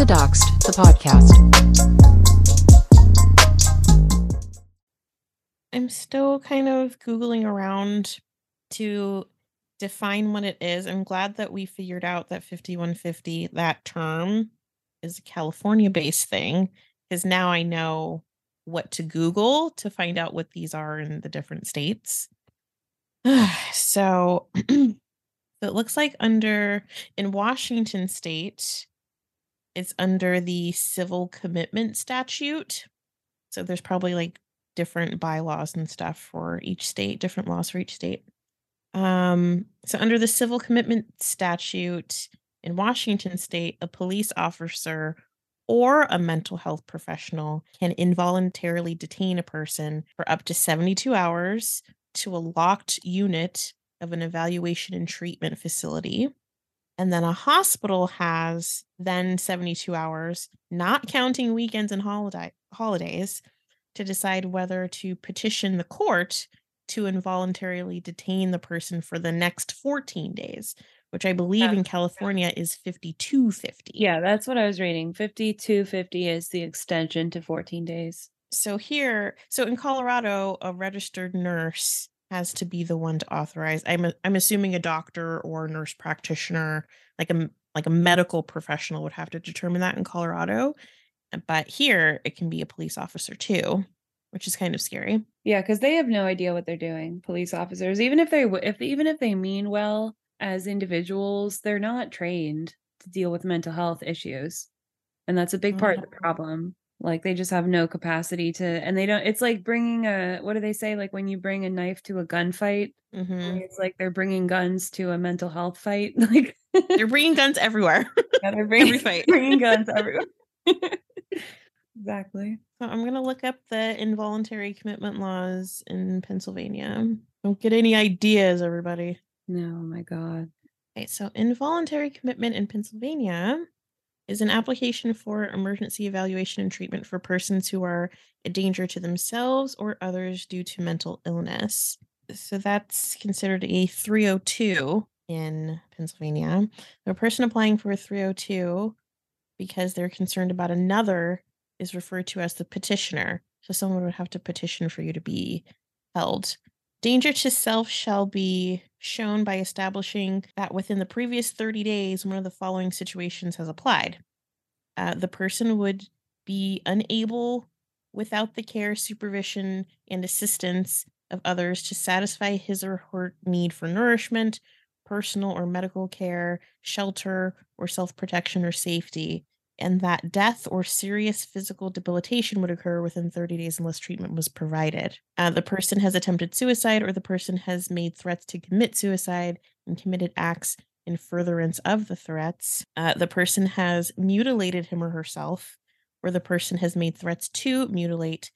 to Doxxed, the podcast. I'm still kind of Googling around to define what it is. I'm glad that we figured out that 5150, that term, is a California based thing because now I know what to Google to find out what these are in the different states. so it looks like under in Washington state, it's under the civil commitment statute. So there's probably like different bylaws and stuff for each state, different laws for each state. Um, so under the civil commitment statute in Washington state, a police officer or a mental health professional can involuntarily detain a person for up to 72 hours to a locked unit of an evaluation and treatment facility. And then a hospital has then 72 hours, not counting weekends and holiday holidays, to decide whether to petition the court to involuntarily detain the person for the next 14 days, which I believe in California is 5250. Yeah, that's what I was reading. 5250 is the extension to 14 days. So here, so in Colorado, a registered nurse has to be the one to authorize. I'm I'm assuming a doctor or a nurse practitioner, like a like a medical professional would have to determine that in Colorado. But here it can be a police officer too, which is kind of scary. Yeah, because they have no idea what they're doing. Police officers, even if they if even if they mean well as individuals, they're not trained to deal with mental health issues, and that's a big part of the Mm. problem. Like they just have no capacity to, and they don't. It's like bringing a what do they say? Like when you bring a knife to a gunfight, Mhm. it's like they're bringing guns to a mental health fight. Like They're bringing guns everywhere. yeah, they're bringing, Every fight. bringing guns everywhere. exactly. So I'm gonna look up the involuntary commitment laws in Pennsylvania. Don't get any ideas, everybody. No, oh my god. Okay, so involuntary commitment in Pennsylvania is an application for emergency evaluation and treatment for persons who are a danger to themselves or others due to mental illness. So that's considered a 302 in Pennsylvania. A person applying for a 302 because they're concerned about another is referred to as the petitioner. So someone would have to petition for you to be held. Danger to self shall be shown by establishing that within the previous 30 days, one of the following situations has applied. Uh, the person would be unable, without the care, supervision, and assistance of others, to satisfy his or her need for nourishment, personal or medical care, shelter, or self protection or safety, and that death or serious physical debilitation would occur within 30 days unless treatment was provided. Uh, the person has attempted suicide or the person has made threats to commit suicide and committed acts in furtherance of the threats. Uh, the person has mutilated him or herself, or the person has made threats to mutilate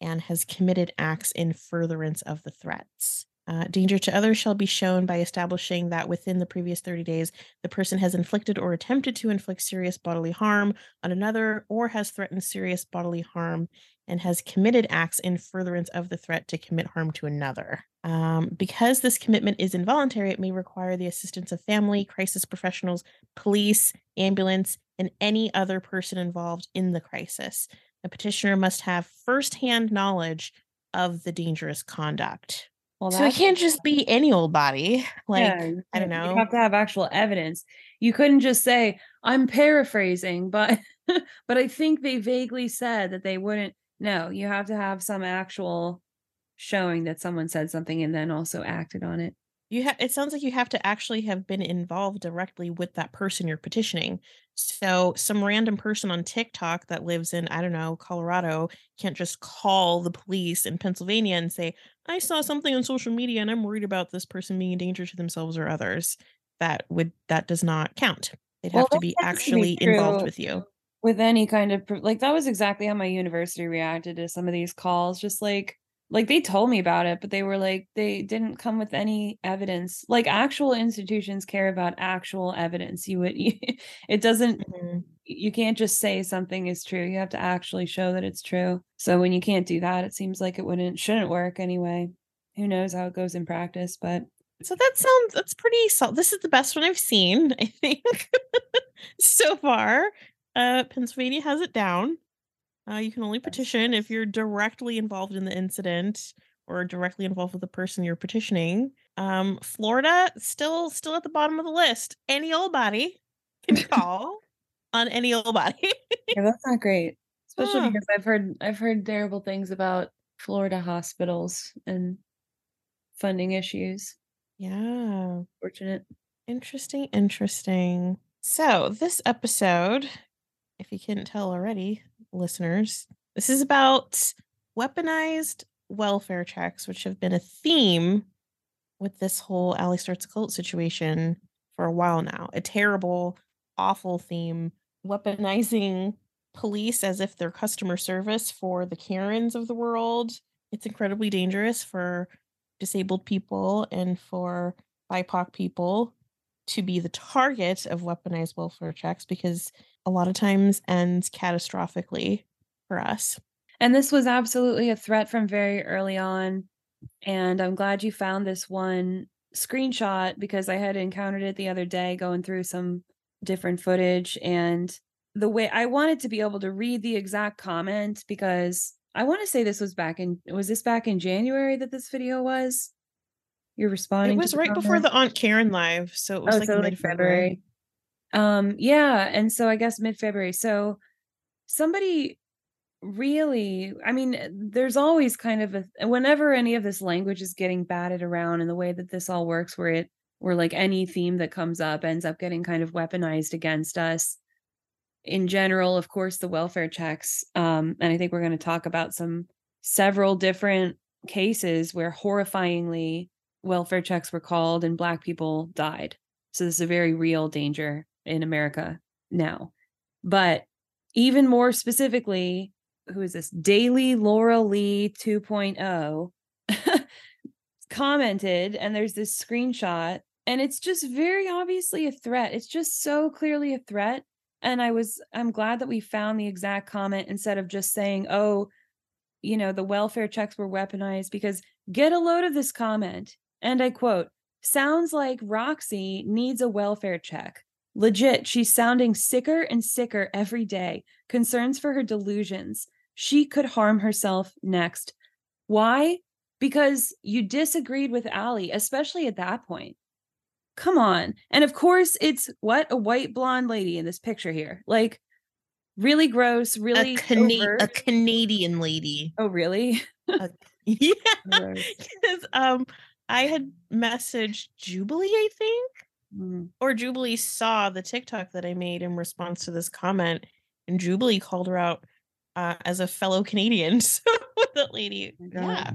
and has committed acts in furtherance of the threats. Uh, danger to others shall be shown by establishing that within the previous 30 days, the person has inflicted or attempted to inflict serious bodily harm on another or has threatened serious bodily harm and has committed acts in furtherance of the threat to commit harm to another. Um, because this commitment is involuntary, it may require the assistance of family, crisis professionals, police, ambulance, and any other person involved in the crisis. The petitioner must have firsthand knowledge of the dangerous conduct. Well, so it can't just be any old body. Like, Yeah, I don't know. You have to have actual evidence. You couldn't just say, I'm paraphrasing, but but I think they vaguely said that they wouldn't. No, you have to have some actual showing that someone said something and then also acted on it. You have it sounds like you have to actually have been involved directly with that person you're petitioning. So some random person on TikTok that lives in, I don't know, Colorado can't just call the police in Pennsylvania and say, I saw something on social media and I'm worried about this person being a danger to themselves or others. That would that does not count. They'd Well, have to be tends to be actually involved with you. with any kind of like that was exactly how my university reacted to some of these calls just like like they told me about it but they were like they didn't come with any evidence like actual institutions care about actual evidence you would it doesn't Mhm. You can't just say something is true you have to actually show that it's true so when you can't do that it seems like it wouldn't shouldn't work anyway who knows how it goes in practice but So that sounds that's pretty solid. This is the best one I've seen, I think, so far. uh, Pennsylvania has it down. Uh, you can only petition if you're directly involved in the incident or directly involved with the person you're petitioning. Um, Florida still still at the bottom of the list. Any old body can call on any old body. Yeah, that's not great. Especially Huh. because I've heard I've heard terrible things about Florida hospitals and funding issues. yeah. Fortunate. Interesting, interesting. So, this episode, if you couldn't tell already, listeners, this is about weaponized welfare checks, which have been a theme with this whole Allie Starts a Cult situation for a while now. A terrible, awful theme, weaponizing police as if they're customer service for the Karens of the world. It's incredibly dangerous for disabled people and for BIPOC people to be the target of weaponized welfare checks because a lot of times ends catastrophically for us. And this was absolutely a threat from very early on. And I'm glad you found this one screenshot because I had encountered it the other day going through some different footage. And the way I wanted to be able to read the exact comment because I want to say this was back in, was this back in January that this video was? You're responding It was right before the Aunt Karen live, so it was Oh, like so mid February. February. Um, yeah, and so I guess mid-February. So somebody really, I mean, uh, there's always kind of a whenever any of this language is getting batted around and the way that this all works, where it where like any theme that comes up ends up getting kind of weaponized against us. In general, of course, the welfare checks. Um, and I think we're going to talk about some several different cases where horrifyingly welfare checks were called and black people died. So this is a very real danger in America now. But even more specifically, who is this? Daily Laura Lee 2.0 commented, and there's this screenshot, and it's just very obviously a threat. It's just so clearly a threat. And I was, I'm glad that we found the exact comment instead of just saying, oh, you know, the welfare checks were weaponized because get a load of this comment. And I quote, sounds like Roxy needs a welfare check. Legit, she's sounding sicker and sicker every day. Concerns for her delusions. She could harm herself next. Why? Because you disagreed with Allie especially at that point. Come on. And of course, it's what? A white blonde lady in this picture here. Like, really gross, really A, Cana- a Canadian lady. Oh, really? A- yeah. Because um, I had messaged Jubilee, I think, Mm. or Jubilee saw the TikTok that I made in response to this comment, and Jubilee called her out uh, as a fellow Canadian. So that lady, my yeah,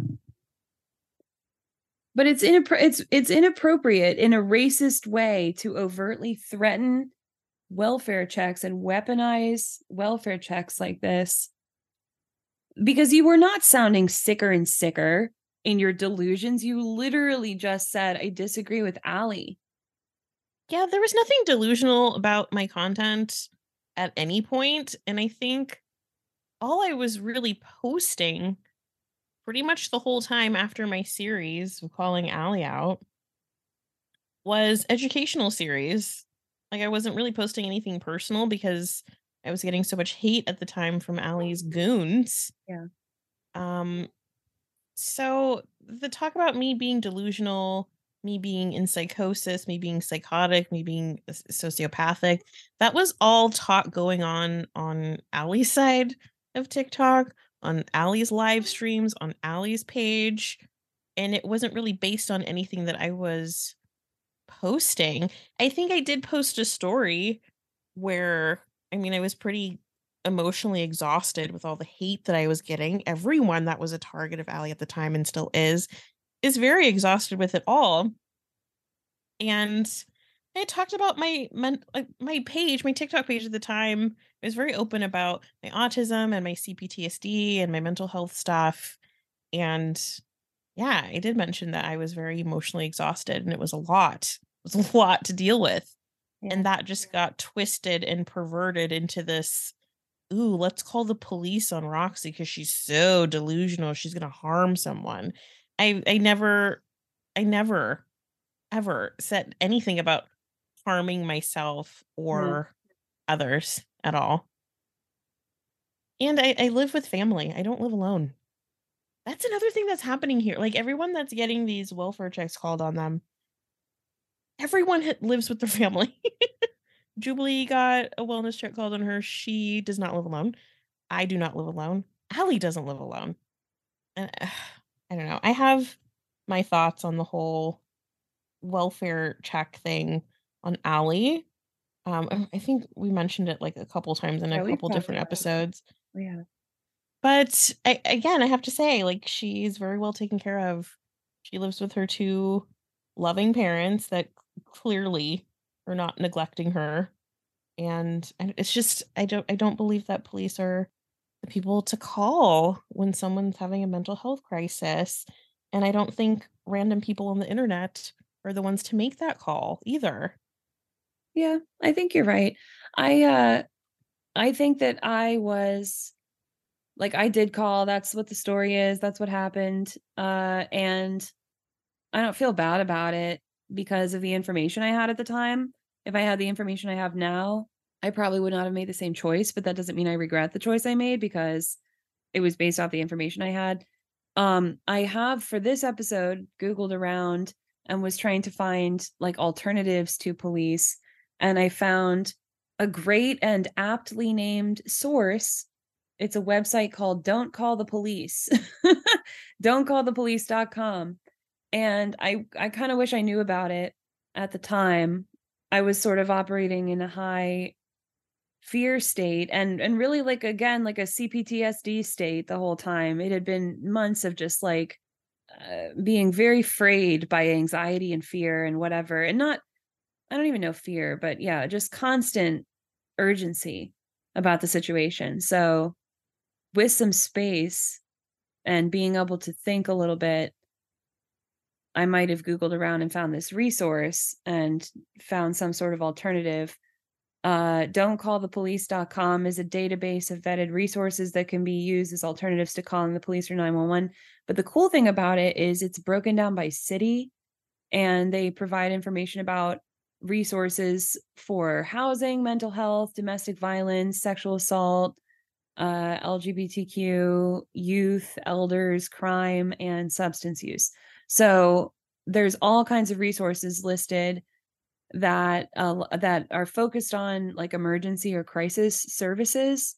But it's inappro- it's it's inappropriate in a racist way to overtly threaten welfare checks and weaponize welfare checks like this because you were not sounding sicker and sicker in your delusions. You literally just said, I disagree with Allie yeah. There was nothing delusional about my content at any point, and I think all I was really posting pretty much the whole time after my series of calling Allie out was educational series. Like I wasn't really posting anything personal because I was getting so much hate at the time from Allie's goons. Yeah. Um so the talk about me being delusional, me being in psychosis, me being psychotic, me being sociopathic, that was all talk going on on Allie's side of TikTok, on Allie's live streams, on Allie's page, and it wasn't really based on anything that I was posting. I think I did post a story where I mean I was pretty emotionally exhausted with all the hate that I was getting. Everyone that was a target of Allie at the time and still is is very exhausted with it all. And I talked about my my page, my TikTok page at the time. I was very open about my autism and my CPTSD and my mental health stuff. And yeah, I did mention that I was very emotionally exhausted and it was a lot. It was a lot to deal with. Yeah. And that just got twisted and perverted into this ooh, let's call the police on Roxy because she's so delusional. She's gonna harm someone. I I never I never ever said anything about harming myself or others at all. And I, I live with family. I don't live alone. That's another thing that's happening here. Like everyone that's getting these welfare checks called on them, everyone lives with their family. Jubilee got a wellness check called on her. She does not live alone. I do not live alone. Allie doesn't live alone. And uh, I don't know. I have my thoughts on the whole welfare check thing on Allie. Um, I think we mentioned it like a couple times in a we've couple different episodes. Yeah. But I, again, I have to say, like, she's very well taken care of. She lives with her two loving parents that clearly are not neglecting her. And, and it's just I don't I don't believe that police are the people to call when someone's having a mental health crisis. And I don't think random people on the internet are the ones to make that call either. Yeah, I think you're right. I uh I think that I was like I did call, that's what the story is, that's what happened. Uh and I don't feel bad about it because of the information I had at the time. If I had the information I have now, I probably would not have made the same choice, but that doesn't mean I regret the choice I made because it was based off the information I had. Um I have for this episode googled around and was trying to find like alternatives to police and I found a great and aptly named source. It's a website called Don't Call the Police. Don't call And I I kind of wish I knew about it at the time. I was sort of operating in a high fear state and and really like again like a CPTSD state the whole time. It had been months of just like uh, being very frayed by anxiety and fear and whatever and not I don't even know fear, but yeah, just constant urgency about the situation. So, with some space and being able to think a little bit, I might have Googled around and found this resource and found some sort of alternative. Uh, don'tcallthepolice.com is a database of vetted resources that can be used as alternatives to calling the police or 911. But the cool thing about it is it's broken down by city and they provide information about resources for housing, mental health, domestic violence, sexual assault, uh, LGBTQ, youth, elders, crime, and substance use. So there's all kinds of resources listed that uh, that are focused on like emergency or crisis services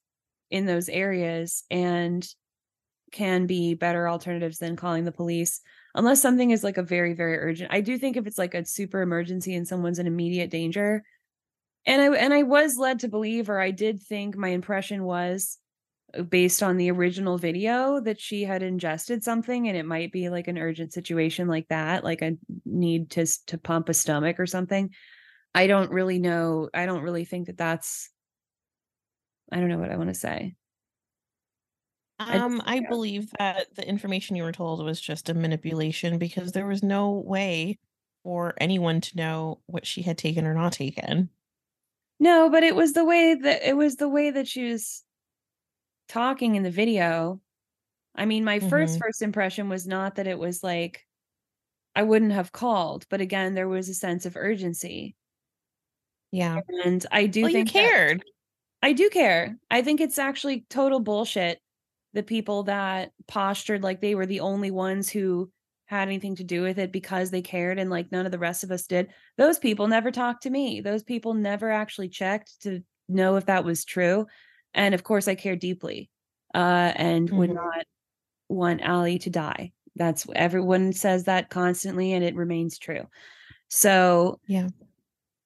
in those areas and can be better alternatives than calling the police unless something is like a very very urgent i do think if it's like a super emergency and someone's in immediate danger and i and i was led to believe or i did think my impression was uh, based on the original video that she had ingested something and it might be like an urgent situation like that like a need to to pump a stomach or something i don't really know i don't really think that that's i don't know what i want to say Um, I yeah. believe that the information you were told was just a manipulation because there was no way for anyone to know what she had taken or not taken. no but it was the way that it was the way that she was talking in the video i mean my first Mhm. first impression was not that it was like i wouldn't have called but again there was a sense of urgency Yeah. and i do Well, you think that cared. I do care. I think it's actually total bullshit. The people that postured like they were the only ones who had anything to do with it because they cared and like none of the rest of us did. Those people never talked to me. Those people never actually checked to know if that was true. And of course I care deeply. Uh and would Mhm. not want Allie to die. That's everyone says that constantly and it remains true. So Yeah.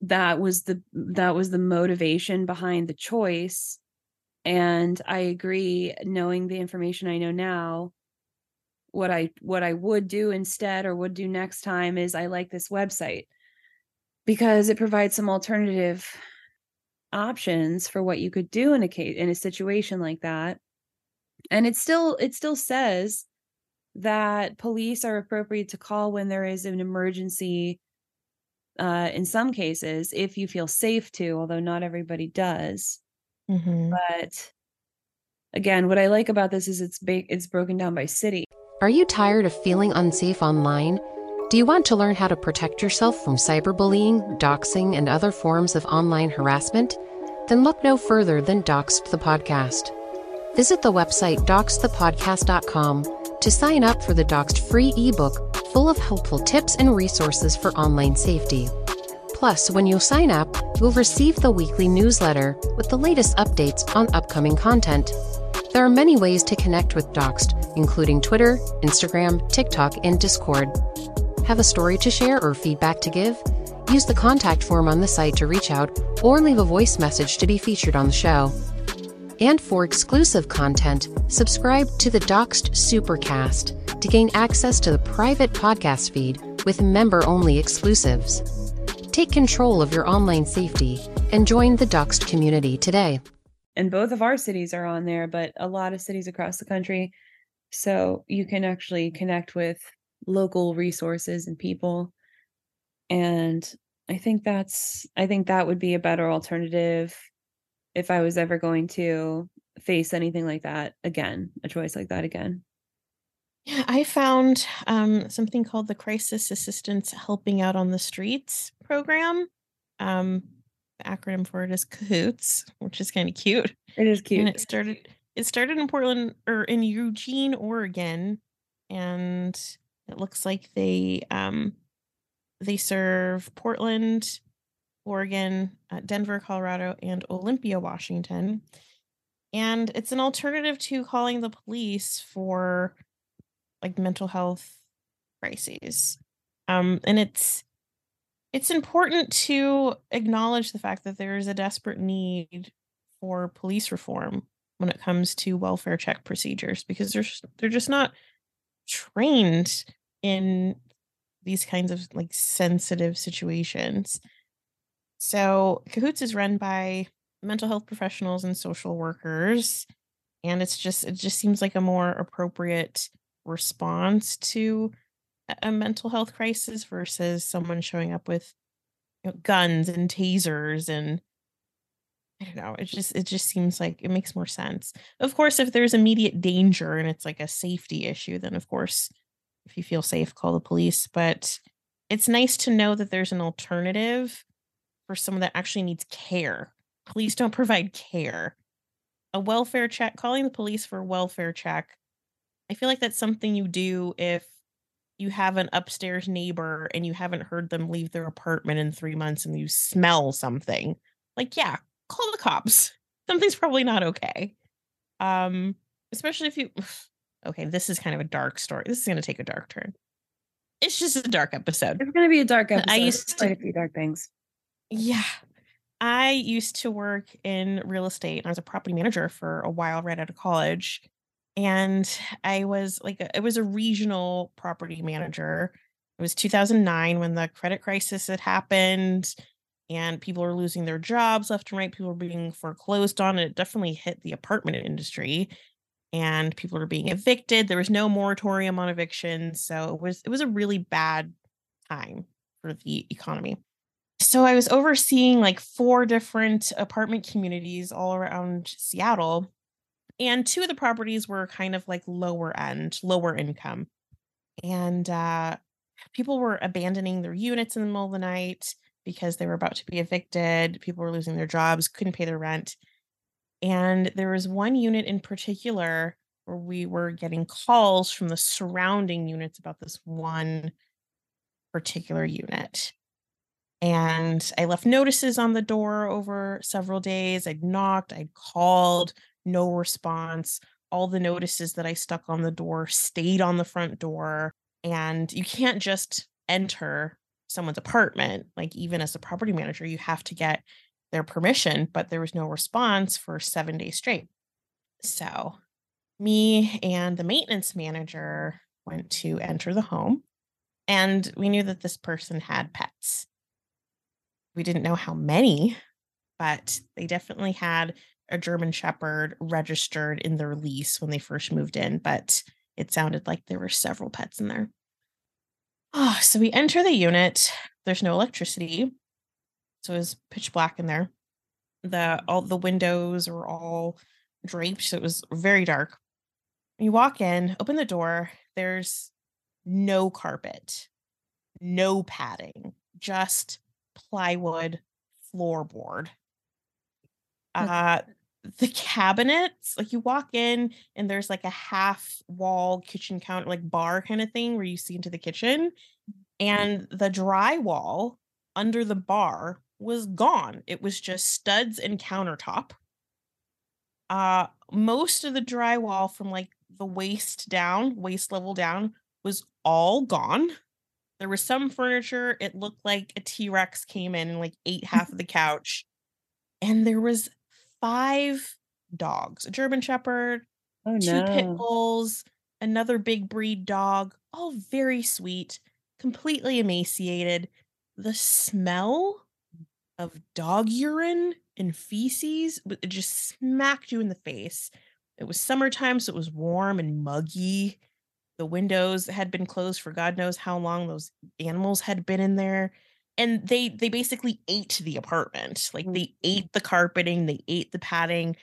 that was the that was the motivation behind the choice and i agree knowing the information i know now what i what i would do instead or would do next time is i like this website because it provides some alternative options for what you could do in a case in a situation like that. And it still it still says that police are appropriate to call when there is an emergency uh, in some cases if you feel safe to although not everybody does Mhm. but again what i like about this is it's big it's broken down by city Are you tired of feeling unsafe online? Do you want to learn how to protect yourself from cyberbullying, doxing, and other forms of online harassment? Then look no further than Doxxed the Podcast. Visit the website doxxedthepodcast.com to sign up for the Doxxed free ebook full of helpful tips and resources for online safety. Plus, when you sign up, you'll receive the weekly newsletter with the latest updates on upcoming content. There are many ways to connect with Doxxed, including Twitter, Instagram, TikTok, and Discord. Have a story to share or feedback to give? Use the contact form on the site to reach out or leave a voice message to be featured on the show. And for exclusive content, subscribe to the Doxxed Supercast to gain access to the private podcast feed with member only exclusives. Take control of your online safety and join the Doxxed community today. And both of our cities are on there, but a lot of cities across the country. So you can actually connect with local resources and people. And I think that's, I think that would be a better alternative if I was ever going to face anything like that again, a choice like that again. I found um, something called the Crisis Assistance Helping Out on the Streets program. Um, the acronym for it is CAHOOTS, which is kind of cute. It is cute. And it started it started in Portland or in Eugene, Oregon, and it looks like they um they serve Portland, Oregon, uh, Denver, Colorado, and Olympia, Washington. And it's an alternative to calling the police for like mental health crises. Um, and it's it's important to acknowledge the fact that there is a desperate need for police reform when it comes to welfare check procedures because they're they're just not trained in these kinds of like sensitive situations. So Cahoots is run by mental health professionals and social workers. And it's just it just seems like a more appropriate response to a mental health crisis versus someone showing up with you know, guns and tasers and I don't know. It just it just seems like it makes more sense. Of course, if there's immediate danger and it's like a safety issue, then of course, if you feel safe, call the police. But it's nice to know that there's an alternative for someone that actually needs care. Police don't provide care. A welfare check, calling the police for a welfare check. I feel like that's something you do if you have an upstairs neighbor and you haven't heard them leave their apartment in three months and you smell something. Like, yeah, call the cops. Something's probably not okay. Um, especially if you okay, this is kind of a dark story. This is gonna take a dark turn. It's just a dark episode. It's gonna be a dark episode. I used Quite to a few dark things. Yeah. I used to work in real estate. And I was a property manager for a while right out of college. And I was like, it was a regional property manager. It was 2009 when the credit crisis had happened and people were losing their jobs left and right. People were being foreclosed on. And it definitely hit the apartment industry and people were being evicted. There was no moratorium on evictions. So it was, it was a really bad time for the economy so I was overseeing like four different apartment communities all around Seattle. And two of the properties were kind of like lower end, lower income. And uh, people were abandoning their units in the middle of the night because they were about to be evicted. People were losing their jobs, couldn't pay their rent. And there was one unit in particular where we were getting calls from the surrounding units about this one particular unit and I left notices on the door over several days. I'd knocked, I'd called, no response. All the notices that I stuck on the door stayed on the front door. And you can't just enter someone's apartment. Like, even as a property manager, you have to get their permission, but there was no response for seven days straight. So, me and the maintenance manager went to enter the home, and we knew that this person had pets we didn't know how many, but they definitely had a German Shepherd registered in their lease when they first moved in, but it sounded like there were several pets in there. Oh, so we enter the unit. There's no electricity. So it was pitch black in there. The all the windows were all draped, so it was very dark. You walk in, open the door, there's no carpet, no padding, just plywood floorboard. Uh, the cabinets, like you walk in and there's like a half wall kitchen counter, like bar kind of thing where you see into the kitchen. And the drywall under the bar was gone. It was just studs and countertop. Uh most of the drywall from like the waist down, waist level down, was all gone. There was some furniture. It looked like a T-Rex came in and like ate half of the couch. And there was five dogs, a German Shepherd, Oh two pit bulls, another big breed dog, all very sweet, completely emaciated. The smell of dog urine and feces it just smacked you in the face. It was summertime, so it was warm and muggy. The windows had been closed for God knows how long. Those animals had been in there. And they they basically ate the apartment. Like Mm. they ate the carpeting, they ate the padding.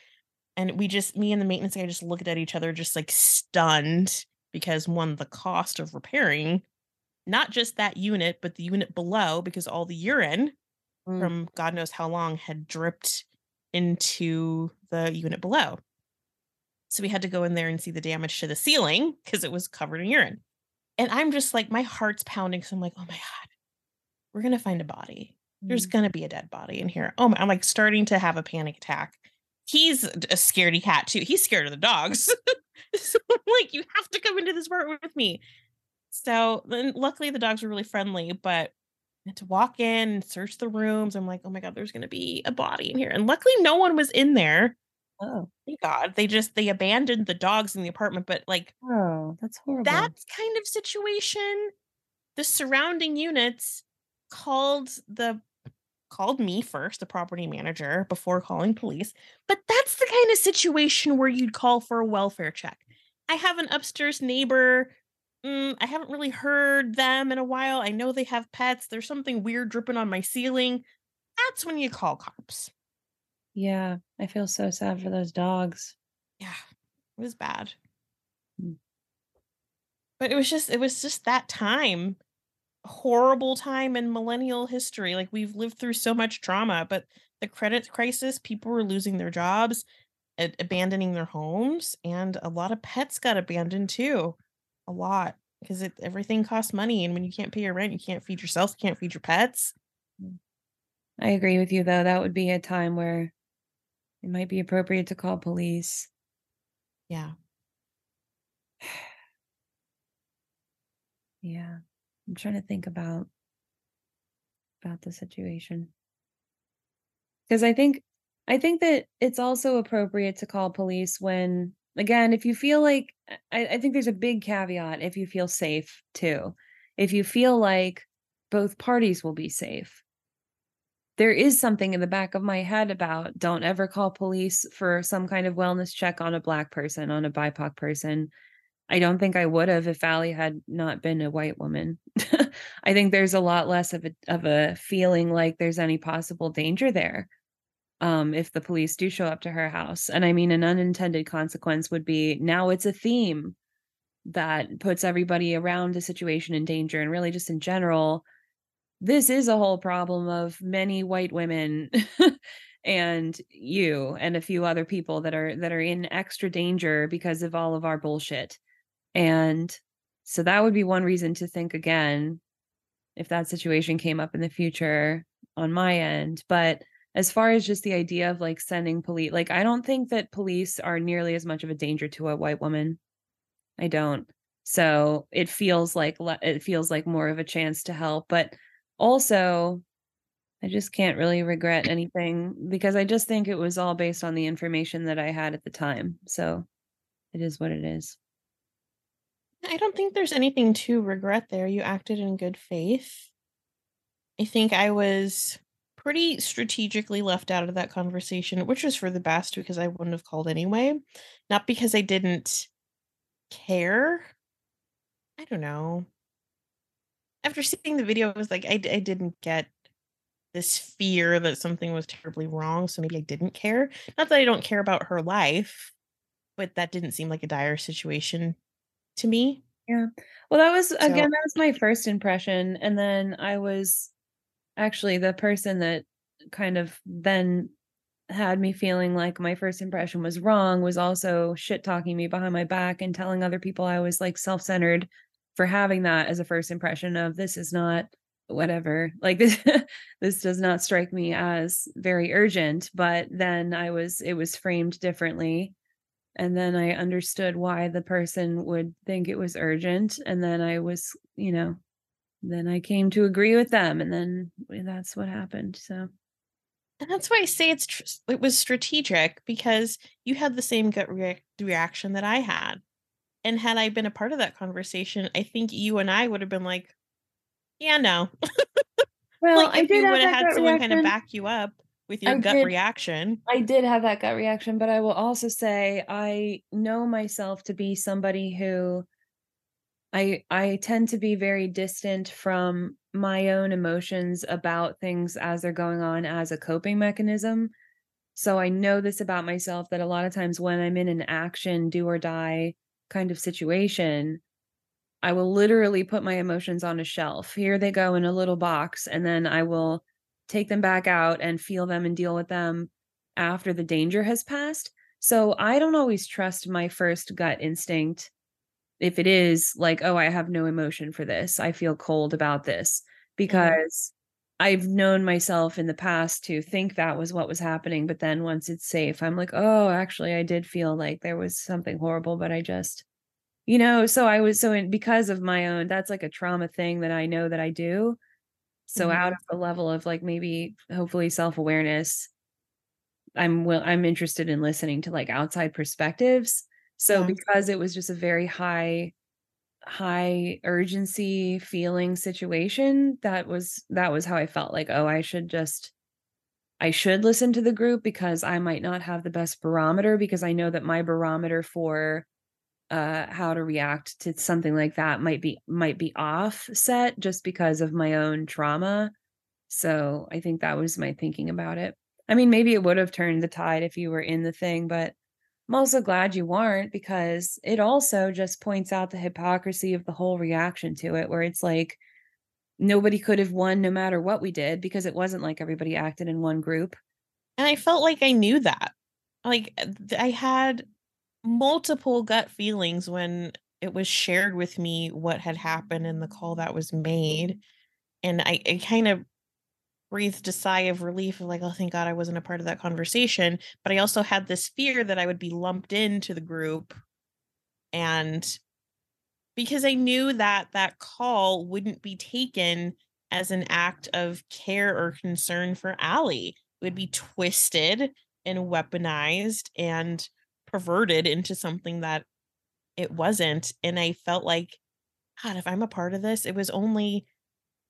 And we just me and the maintenance guy just looked at each other just like stunned because one, the cost of repairing not just that unit, but the unit below, because all the urine Mm. from God knows how long had dripped into the unit below. So we had to go in there and see the damage to the ceiling because it was covered in urine. And I'm just like, my heart's pounding. So I'm like, oh my God, we're going to find a body. There's Mm. going to be a dead body in here. Oh my, I'm like starting to have a panic attack. He's a scaredy cat too. He's scared of the dogs. so I'm like, you have to come into this apartment with me. So then luckily the dogs were really friendly, but I had to walk in and search the rooms. I'm like, oh my God, there's gonna be a body in here. And luckily no one was in there. Oh. Thank God. They just they abandoned the dogs in the apartment, but like Oh, that's horrible. that kind of situation, the surrounding units called the called me first, the property manager, before calling police. But that's the kind of situation where you'd call for a welfare check. I have an upstairs neighbor. mm, I haven't really heard them in a while. I know they have pets. There's something weird dripping on my ceiling. That's when you call cops. yeah, I feel so sad for those dogs. Yeah, it was bad. Mm. But it was just it was just that time horrible time in millennial history. Like we've lived through so much trauma, but the credit crisis, people were losing their jobs, abandoning their homes, and a lot of pets got abandoned too. A lot because it everything costs money, and when you can't pay your rent, you can't feed yourself, you can't feed your pets. Mm. I agree with you though. That would be a time where it might be appropriate to call police. Yeah. Yeah. I'm trying to think about about the situation. Cuz I think I think that it's also appropriate to call police when again, if you feel like I, I think there's a big caveat if you feel safe too. If you feel like both parties will be safe. There is something in the back of my head about don't ever call police for some kind of wellness check on a black person, on a BIPOC person. I don't think I would have if Allie had not been a white woman. I think there's a lot less of a of a feeling like there's any possible danger there. Um, if the police do show up to her house. And I mean an unintended consequence would be now it's a theme that puts everybody around the situation in danger and really just in general this is a whole problem of many white women and you and a few other people that are that are in extra danger because of all of our bullshit and so that would be one reason to think again if that situation came up in the future on my end. But as far as just the idea of like sending police like i don't think that police are nearly as much of a danger to a white woman. I don't. So it feels like le- it feels like more of a chance to help but also i just can't really regret anything because i just think it was all based on the information that i had at the time. So it is what it is I don't think there's anything to regret there. You acted in good faith. I think I was pretty strategically left out of that conversation, which was for the best because I wouldn't have called anyway. Not because I didn't care. I don't know. After seeing the video, I was like, I, I didn't get this fear that something was terribly wrong. So maybe I didn't care. Not that I don't care about her life, but that didn't seem like a dire situation to me. Yeah. Well, that was So- again, that was my first impression. And then I was actually the person that kind of then had me feeling like my first impression was wrong was also shit talking me behind my back and telling other people I was like self centered for having that as a first impression of this is not whatever like this this does not strike me as very urgent but then i was it was framed differently and then i understood why the person would think it was urgent and then i was you know then i came to agree with them and then that's what happened so and that's why I say it's tr- it was strategic because you had the same gut rea- reaction that I had. And had I been a part of that conversation, I think you and I would have been like, yeah, no. Well, like I did you would have had someone kind of back you up with your I gut did. reaction. I did have that gut reaction, but I will also say I know myself to be somebody who I I tend to be very distant from my own emotions about things as they're going on as a coping mechanism. So I know this about myself that a lot of times when I'm in an action do or die kind of situation, I will literally put my emotions on a shelf. Here they go in a little box and then I will take them back out and feel them and deal with them after the danger has passed. So I don't always trust my first gut instinct if it is like, oh, I have no emotion for this. I feel cold about this mm-hmm. because I've known myself in the past to think that was what was happening. But then once it's safe, I'm like, oh, actually, I did feel like there was something horrible, but I just, you know, so I was so in because of my own, that's like a trauma thing that I know that I do. So mm-hmm. out of the level of like maybe hopefully self-awareness, I'm will I'm interested in listening to like outside perspectives. So Yeah. because it was just a very high high urgency feeling situation, that was that was how I felt like, oh, I should just I should listen to the group because I might not have the best barometer because I know that my barometer for uh how to react to something like that might be might be offset just because of my own trauma. So I think that was my thinking about it. I mean, maybe it would have turned the tide if you were in the thing, but I'm also glad you weren't because it also just points out the hypocrisy of the whole reaction to it, where it's like nobody could have won no matter what we did because it wasn't like everybody acted in one group. And I felt like I knew that. Like I had multiple gut feelings when it was shared with me what had happened in the call that was made. And I, I kind of breathed a sigh of relief of like, oh, thank God I wasn't a part of that conversation. But I also had this fear that I would be lumped into the group. And because I knew that that call wouldn't be taken as an act of care or concern for Allie. It would be twisted and weaponized and perverted into something that it wasn't. And I felt like, God, if I'm a part of this, it was only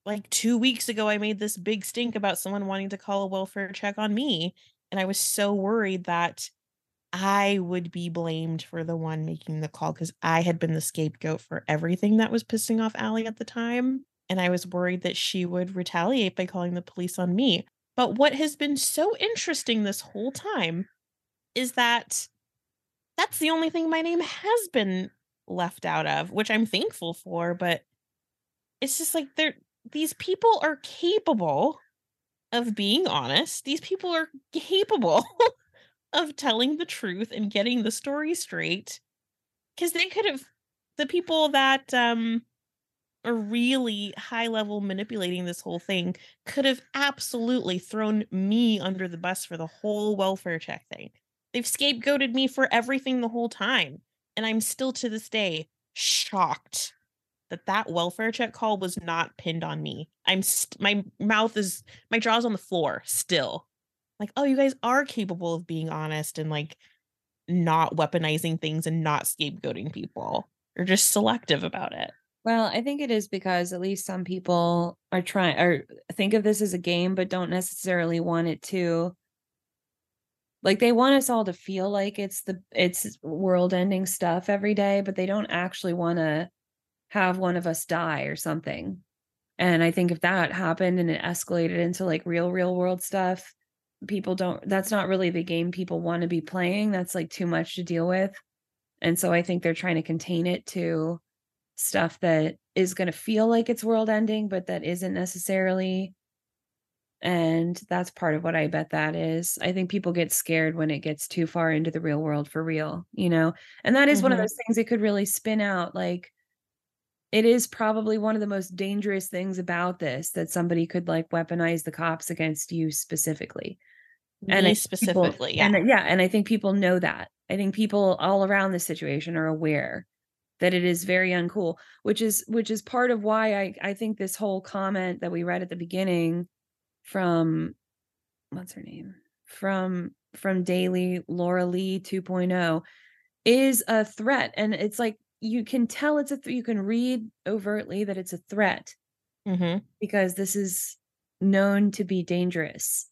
like two weeks ago I made this big stink about someone wanting to call a welfare check on me. And I was so worried that I would be blamed for the one making the call because I had been the scapegoat for everything that was pissing off Allie at the time. And I was worried that she would retaliate by calling the police on me. But what has been so interesting this whole time is that that's the only thing my name has been left out of, which I'm thankful for. But it's just like they're these people are capable of being honest. These people are capable of telling the truth and getting the story straight. Because they could have the people that um are really high level manipulating this whole thing could have absolutely thrown me under the bus for the whole welfare check thing. They've scapegoated me for everything the whole time. And I'm still to this day shocked that that welfare check call was not pinned on me. I'm st- my mouth is my jaw's on the floor still. Like, oh, you guys are capable of being honest and like not weaponizing things and not scapegoating people. You're just selective about it. Well, I think it is because at least some people are trying or think of this as a game, but don't necessarily want it to like they want us all to feel like it's the it's world ending stuff every day, but they don't actually want to have one of us die or something. And I think if that happened and it escalated into like real, real world stuff, people don't, that's not really the game people want to be playing. That's like too much to deal with. And so I think they're trying to contain it to stuff that is going to feel like it's world ending, but that isn't necessarily And that's part of what I bet that is. I think people get scared when it gets too far into the real world for real, you know? And that is one of Mhm. those things it could really spin out. Like, it is probably one of the most dangerous things about this that somebody could like weaponize the cops against you specifically. And Me I think people- specifically, yeah. And yeah, and I think people know that. I think people all around the situation are aware that it is very uncool, which is which is part of why I I think this whole comment that we read at the beginning from what's her name? From from Daily Laura Lee 2.0 is a threat and it's like you can tell it's a th- you can read overtly that it's a threat hmm because this is known to be dangerous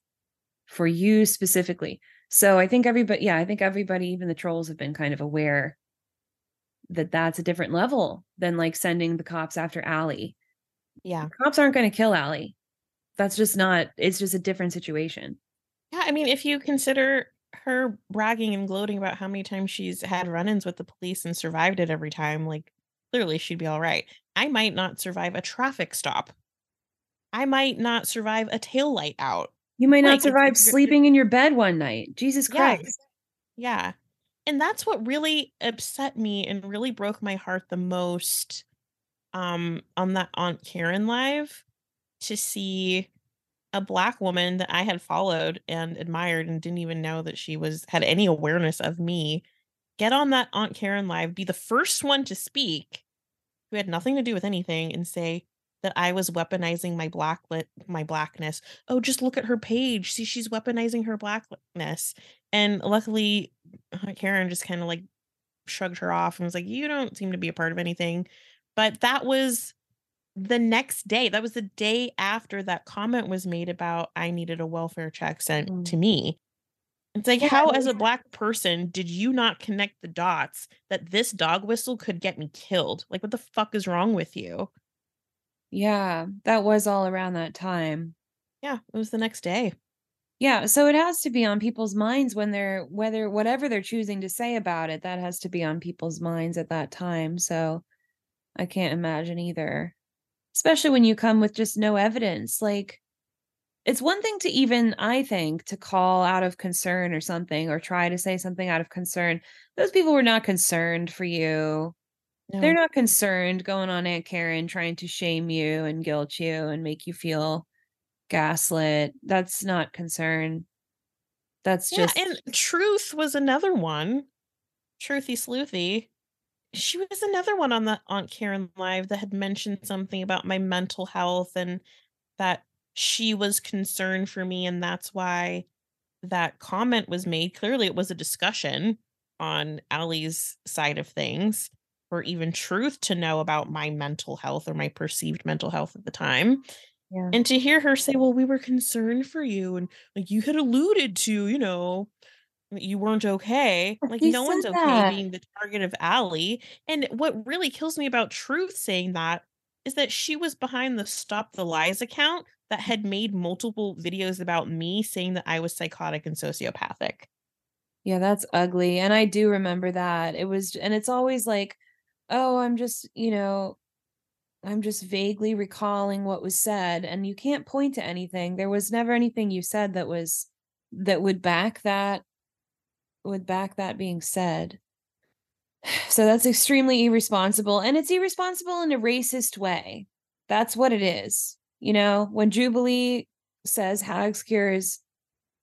for you specifically. So I think everybody, yeah, I think everybody, even the trolls, have been kind of aware that that's a different level than like sending the cops after Allie. Yeah. Cops aren't going to kill Allie. That's just not. It's just a different situation. Yeah. I mean, if you consider her bragging and gloating about how many times she's had run ins with the police and survived it every time, like clearly she'd be all right. I might not survive a traffic stop. I might not survive a tail light out. You might Like, not survive sleeping in your bed one night. Jesus Yeah. Christ. Yeah. And that's what really upset me and really broke my heart the most um on that Aunt Karen live to see a black woman that I had followed and admired and didn't even know that she was had any awareness of me get on that Aunt Karen live, be the first one to speak who had nothing to do with anything and say that I was weaponizing my black lit, my blackness. Oh, just look at her page. See, she's weaponizing her blackness. And luckily, Aunt Karen just kind of like shrugged her off and was like, "You don't seem to be a part of anything." But that was the next day. That was the day after that comment was made about I needed a welfare check sent Mm. to me. It's like, Yeah, I how, mean- as a black person, did you not connect the dots that this dog whistle could get me killed? Like, what the fuck is wrong with you? Yeah, that was all around that time. Yeah, it was the next day. Yeah, so it has to be on people's minds when they're whether whatever they're choosing to say about it, that has to be on people's minds at that time. So I can't imagine either. Especially when you come with just no evidence. Like it's one thing to even, I think, to call out of concern or something or try to say something out of concern. Those people were not concerned for you. They're not concerned going on Aunt Karen trying to shame you and guilt you and make you feel gaslit. That's not concern. That's Yeah, just and Truth was another one. Truthy Sleuthy. She was another one on the Aunt Karen live that had mentioned something about my mental health and that she was concerned for me, and that's why that comment was made. Clearly, it was a discussion on Allie's side of things, or even Truth to know about my mental health or my perceived mental health at the time. yeah. And to hear her say, "Well, we were concerned for you, and like you had alluded to, you know, you weren't okay." Like he no one's okay that. being the target of Allie. And what really kills me about Truth saying that is that she was behind the Stop the Lies account that had made multiple videos about me saying that I was psychotic and sociopathic. Yeah, that's ugly. And I do remember that. It was and it's always like, "Oh, I'm just, you know, I'm just vaguely recalling what was said." And you can't point to anything. There was never anything you said that was that would back that would back that being said. So that's extremely irresponsible and it's irresponsible in a racist way. That's what it is. You know, when Jubilee says Hags Cure is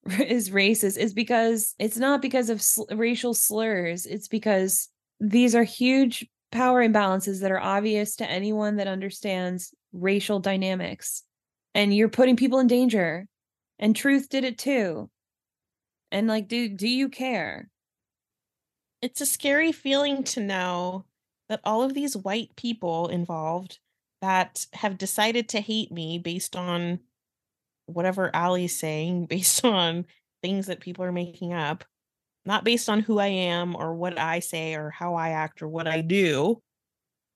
is racist is because it's not because of sl- racial slurs. It's because these are huge power imbalances that are obvious to anyone that understands racial dynamics. And you're putting people in danger. And Truth did it too. And like, do do you care? It's a scary feeling to know that all of these white people involved that have decided to hate me based on whatever Allie's saying, based on things that people are making up, not based on who I am or what I say or how I act or what I do.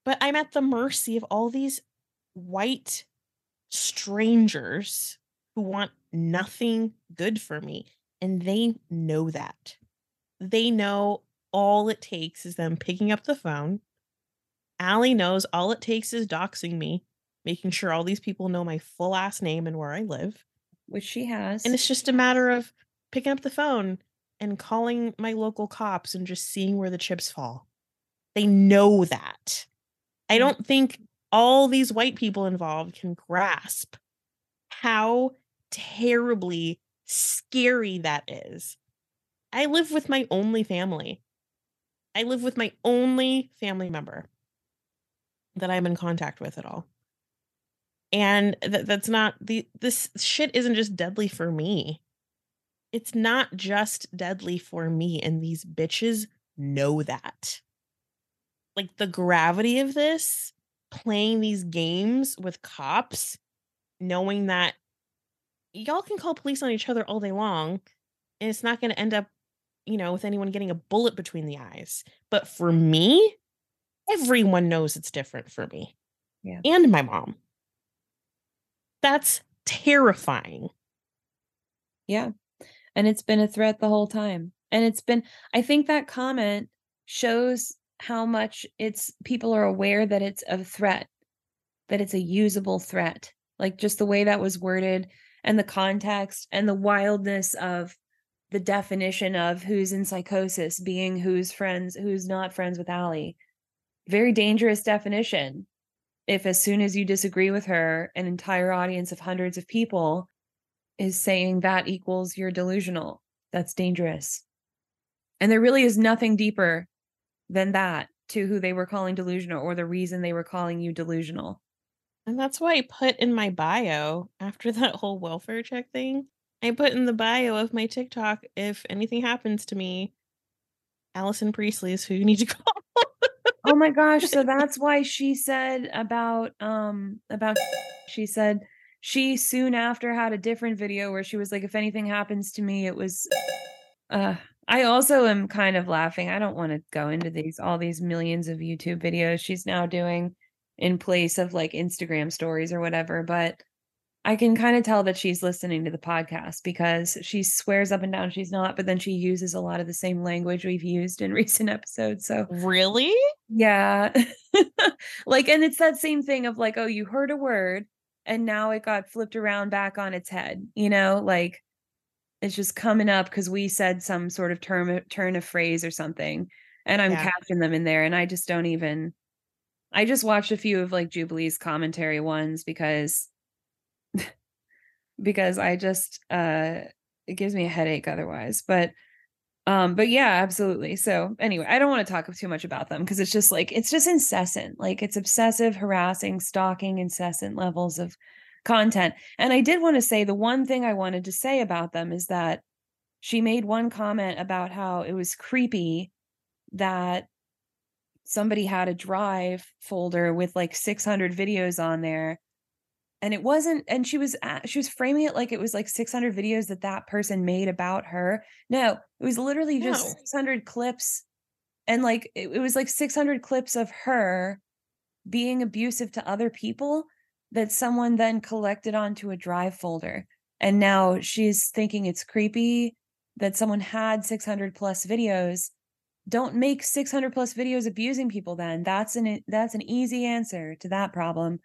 But I'm at the mercy of all these white strangers who want nothing good for me. And they know that. They know all it takes is them picking up the phone. Allie knows all it takes is doxing me, making sure all these people know my full ass name and where I live. which she has. And it's just a matter of picking up the phone and calling my local cops and just seeing where the chips fall. They know that. I mm. don't think all these white people involved can grasp how terribly scary that is. I live with my only family. I live with my only family member that I'm in contact with at all. And th- that's not the this shit isn't just deadly for me. It's not just deadly for me and these bitches know that. Like the gravity of this playing these games with cops knowing that y'all can call police on each other all day long and it's not going to end up you know with anyone getting a bullet between the eyes but for me everyone knows it's different for me Yeah. and my mom that's terrifying Yeah. And it's been a threat the whole time. And it's been I think that comment shows how much it's people are aware that it's a threat, that it's a usable threat. Like just the way that was worded and the context and the wildness of the definition of who's in psychosis being who's friends, who's not friends with Allie. Very dangerous definition. If as soon as you disagree with her, an entire audience of hundreds of people is saying that equals you're delusional. That's dangerous. And there really is nothing deeper than that to who they were calling delusional or the reason they were calling you delusional. And that's why I put in my bio after that whole welfare check thing. I put in the bio of my TikTok if anything happens to me, Allison Priestley is who you need to call. Oh my gosh, so that's why she said about um about she said she soon after had a different video where she was like if anything happens to me it was uh I also am kind of laughing. I don't want to go into these all these millions of YouTube videos she's now doing in place of like Instagram stories or whatever, but I can kind of tell that she's listening to the podcast because she swears up and down she's not, but then she uses a lot of the same language we've used in recent episodes. So really? yeah. like, and it's that same thing of like, oh, you heard a word and now it got flipped around back on its head, you know, like it's just coming up because we said some sort of term turn of phrase or something. And I'm Yeah. catching them in there. And I just don't even I just watched a few of like Jubilee's commentary ones because because I just uh it gives me a headache otherwise. But um, but yeah, absolutely. So anyway, I don't want to talk too much about them because it's just like it's just incessant. Like it's obsessive, harassing, stalking, incessant levels of content. And I did want to say the one thing I wanted to say about them is that she made one comment about how it was creepy that somebody had a drive folder with like 600 videos on there and it wasn't and she was she was framing it like it was like 600 videos that that person made about her no it was literally just No. 600 clips and like it, it was like 600 clips of her being abusive to other people that someone then collected onto a drive folder and now she's thinking it's creepy that someone had 600 plus videos don't make 600 plus videos abusing people then that's an that's an easy answer to that problem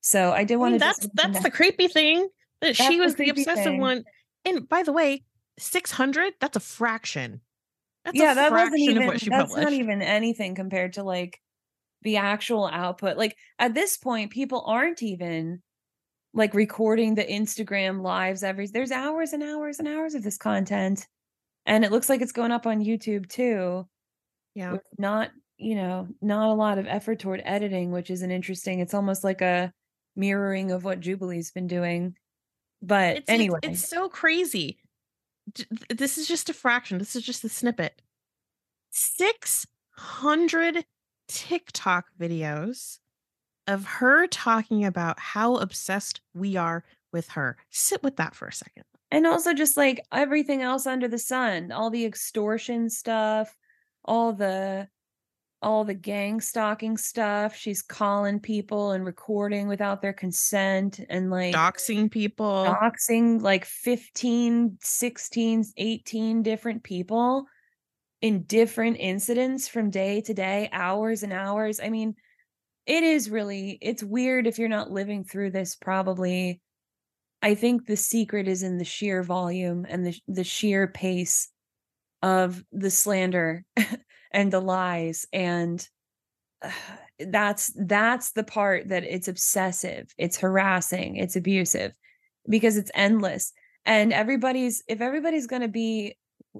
so i did want to that's that's the creepy thing that That's she was the creepy obsessive thing. one. And by the way, 600, that's a fraction. That's yeah a that wasn't even of what she that's published. not even anything compared to like the actual output like at this point people aren't even like recording the instagram lives every there's hours and hours and hours of this content and it looks like it's going up on youtube too yeah. with not you know not a lot of effort toward editing which isn't interesting it's almost like a mirroring of what jubilee's been doing but It's, it's- anyway it's, so crazy. This is just a fraction. This is just a snippet. 600 TikTok videos of her talking about how obsessed we are with her. Sit with that for a second. and also just like everything else under the sun all the extortion stuff all the all the gang stalking stuff she's calling people and recording without their consent and like Doxing people. doxing like 15 16 18 different people in different incidents from day to day hours and hours i mean it is really it's weird if you're not living through this probably I think the secret is in the sheer volume and the the sheer pace of the slander and the lies and uh, that's that's the part that it's obsessive, it's harassing, it's abusive because it's endless. And everybody's if everybody's going to be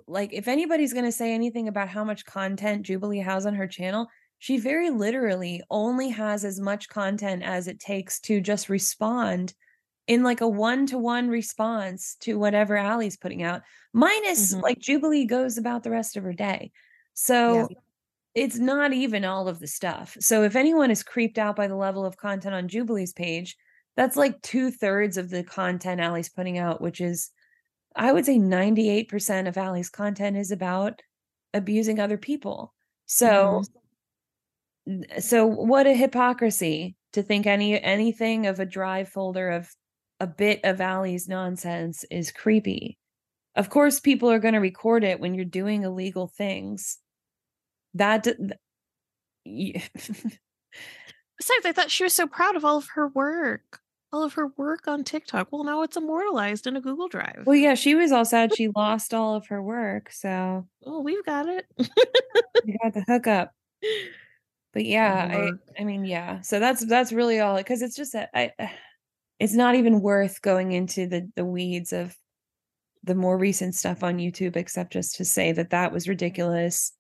like if anybody's going to say anything about how much content Jubilee has on her channel, she very literally only has as much content as it takes to just respond in like a one-to-one response to whatever Allie's putting out minus Mhm. like Jubilee goes about the rest of her day. So Yeah. it's not even all of the stuff. So if anyone is creeped out by the level of content on Jubilee's page, that's like two-thirds of the content Allie's putting out, which is I would say 98% of Allie's content is about abusing other people. So n- so what a hypocrisy to think any anything of a drive folder of a bit of Allie's nonsense is creepy. Of course, people are going to record it when you're doing illegal things. That th- Besides, I thought she was so proud of all of her work, all of her work on TikTok. Well, now it's immortalized in a Google Drive. well, yeah, she was all sad she lost all of her work, so Oh, we've got it. we got the hookup. But yeah, I I mean, yeah. So that's that's really all because it's just that I it's not even worth going into the the weeds of the more recent stuff on YouTube except just to say that that was ridiculous.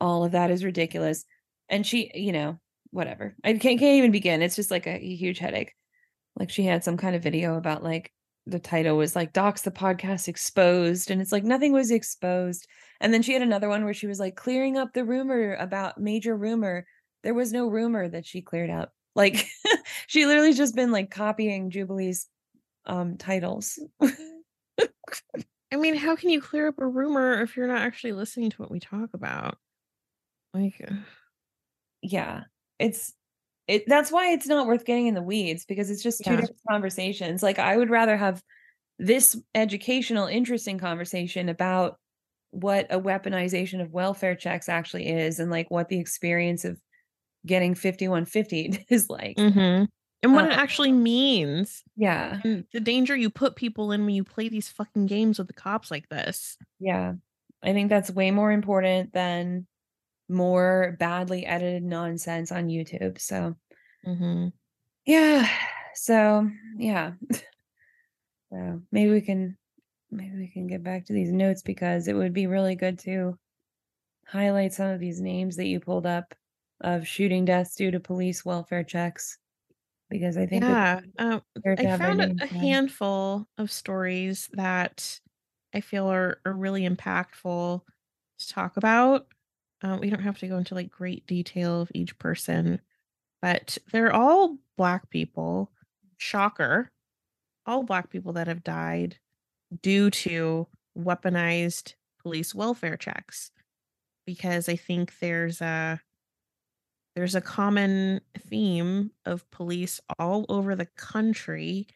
All of that is ridiculous. And she, you know, whatever. I can't can't even begin. It's just like a, a huge headache. Like she had some kind of video about like the title was like Doxxed the podcast exposed and it's like nothing was exposed. And then she had another one where she was like clearing up the rumor about major rumor. There was no rumor that she cleared up. Like she literally just been like copying Jubilee's um titles. I mean, how can you clear up a rumor if you're not actually listening to what we talk about? Like, uh, yeah it's it that's why it's not worth getting in the weeds because it's just two Yeah. different conversations like i would rather have this educational interesting conversation about what a weaponization of welfare checks actually is and like what the experience of getting 5150 is like mhm. And what it Uh, actually means, yeah and the danger you put people in when you play these fucking games with the cops like this. yeah i think that's way more important than more badly edited nonsense on youtube so Mm-hmm. Yeah. So yeah. so maybe we can maybe we can get back to these notes because it would be really good to highlight some of these names that you pulled up of shooting deaths due to police welfare checks. Because I think Yeah, um, I found a, a handful of stories that I feel are, are really impactful to talk about. Um, we don't have to go into like great detail of each person, but they're all black people. Shocker. All black people that have died due to weaponized police welfare checks. Because I think there's a there's a common theme of police all over the country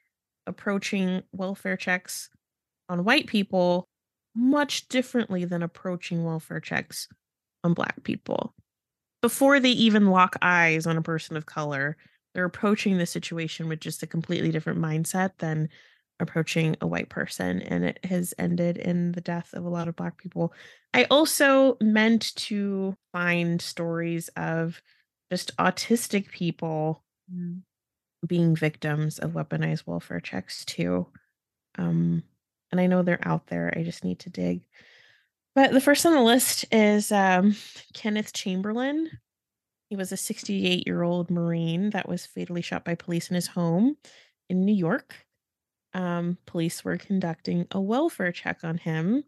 approaching welfare checks on white people much differently than approaching welfare checks on black people. Before they even lock eyes on a person of color, they're approaching the situation with just a completely different mindset than approaching a white person. And it has ended in the death of a lot of black people. I also meant to find stories of just autistic people Mm. being victims of weaponized welfare checks too. Um, and I know they're out there. I just need to dig. But the first on the list is um, Kenneth Chamberlain. He was a 68 year old Marine that was fatally shot by police in his home in New York. Um, police were conducting a welfare check on him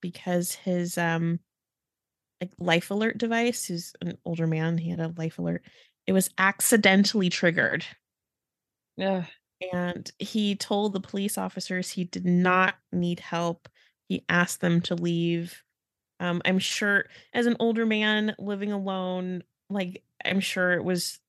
because his um, like life alert device, who's an older man, he had a life alert. It was accidentally triggered yeah and he told the police officers he did not need help. He asked them to leave. Um, I'm sure as an older man living alone, like I'm sure it was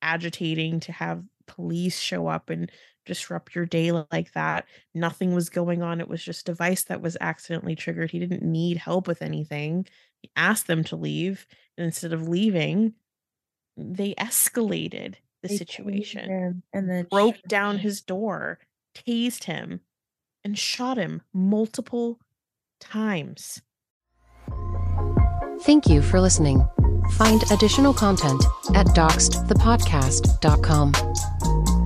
agitating to have police show up and disrupt your day like that. Nothing was going on. It was just a device that was accidentally triggered. He didn't need help with anything. He asked them to leave, and instead of leaving, they escalated the They situation him and then broke down his door tased him, and shot him multiple times. Thank you for listening. Find additional content at doxxedthepodcast.com.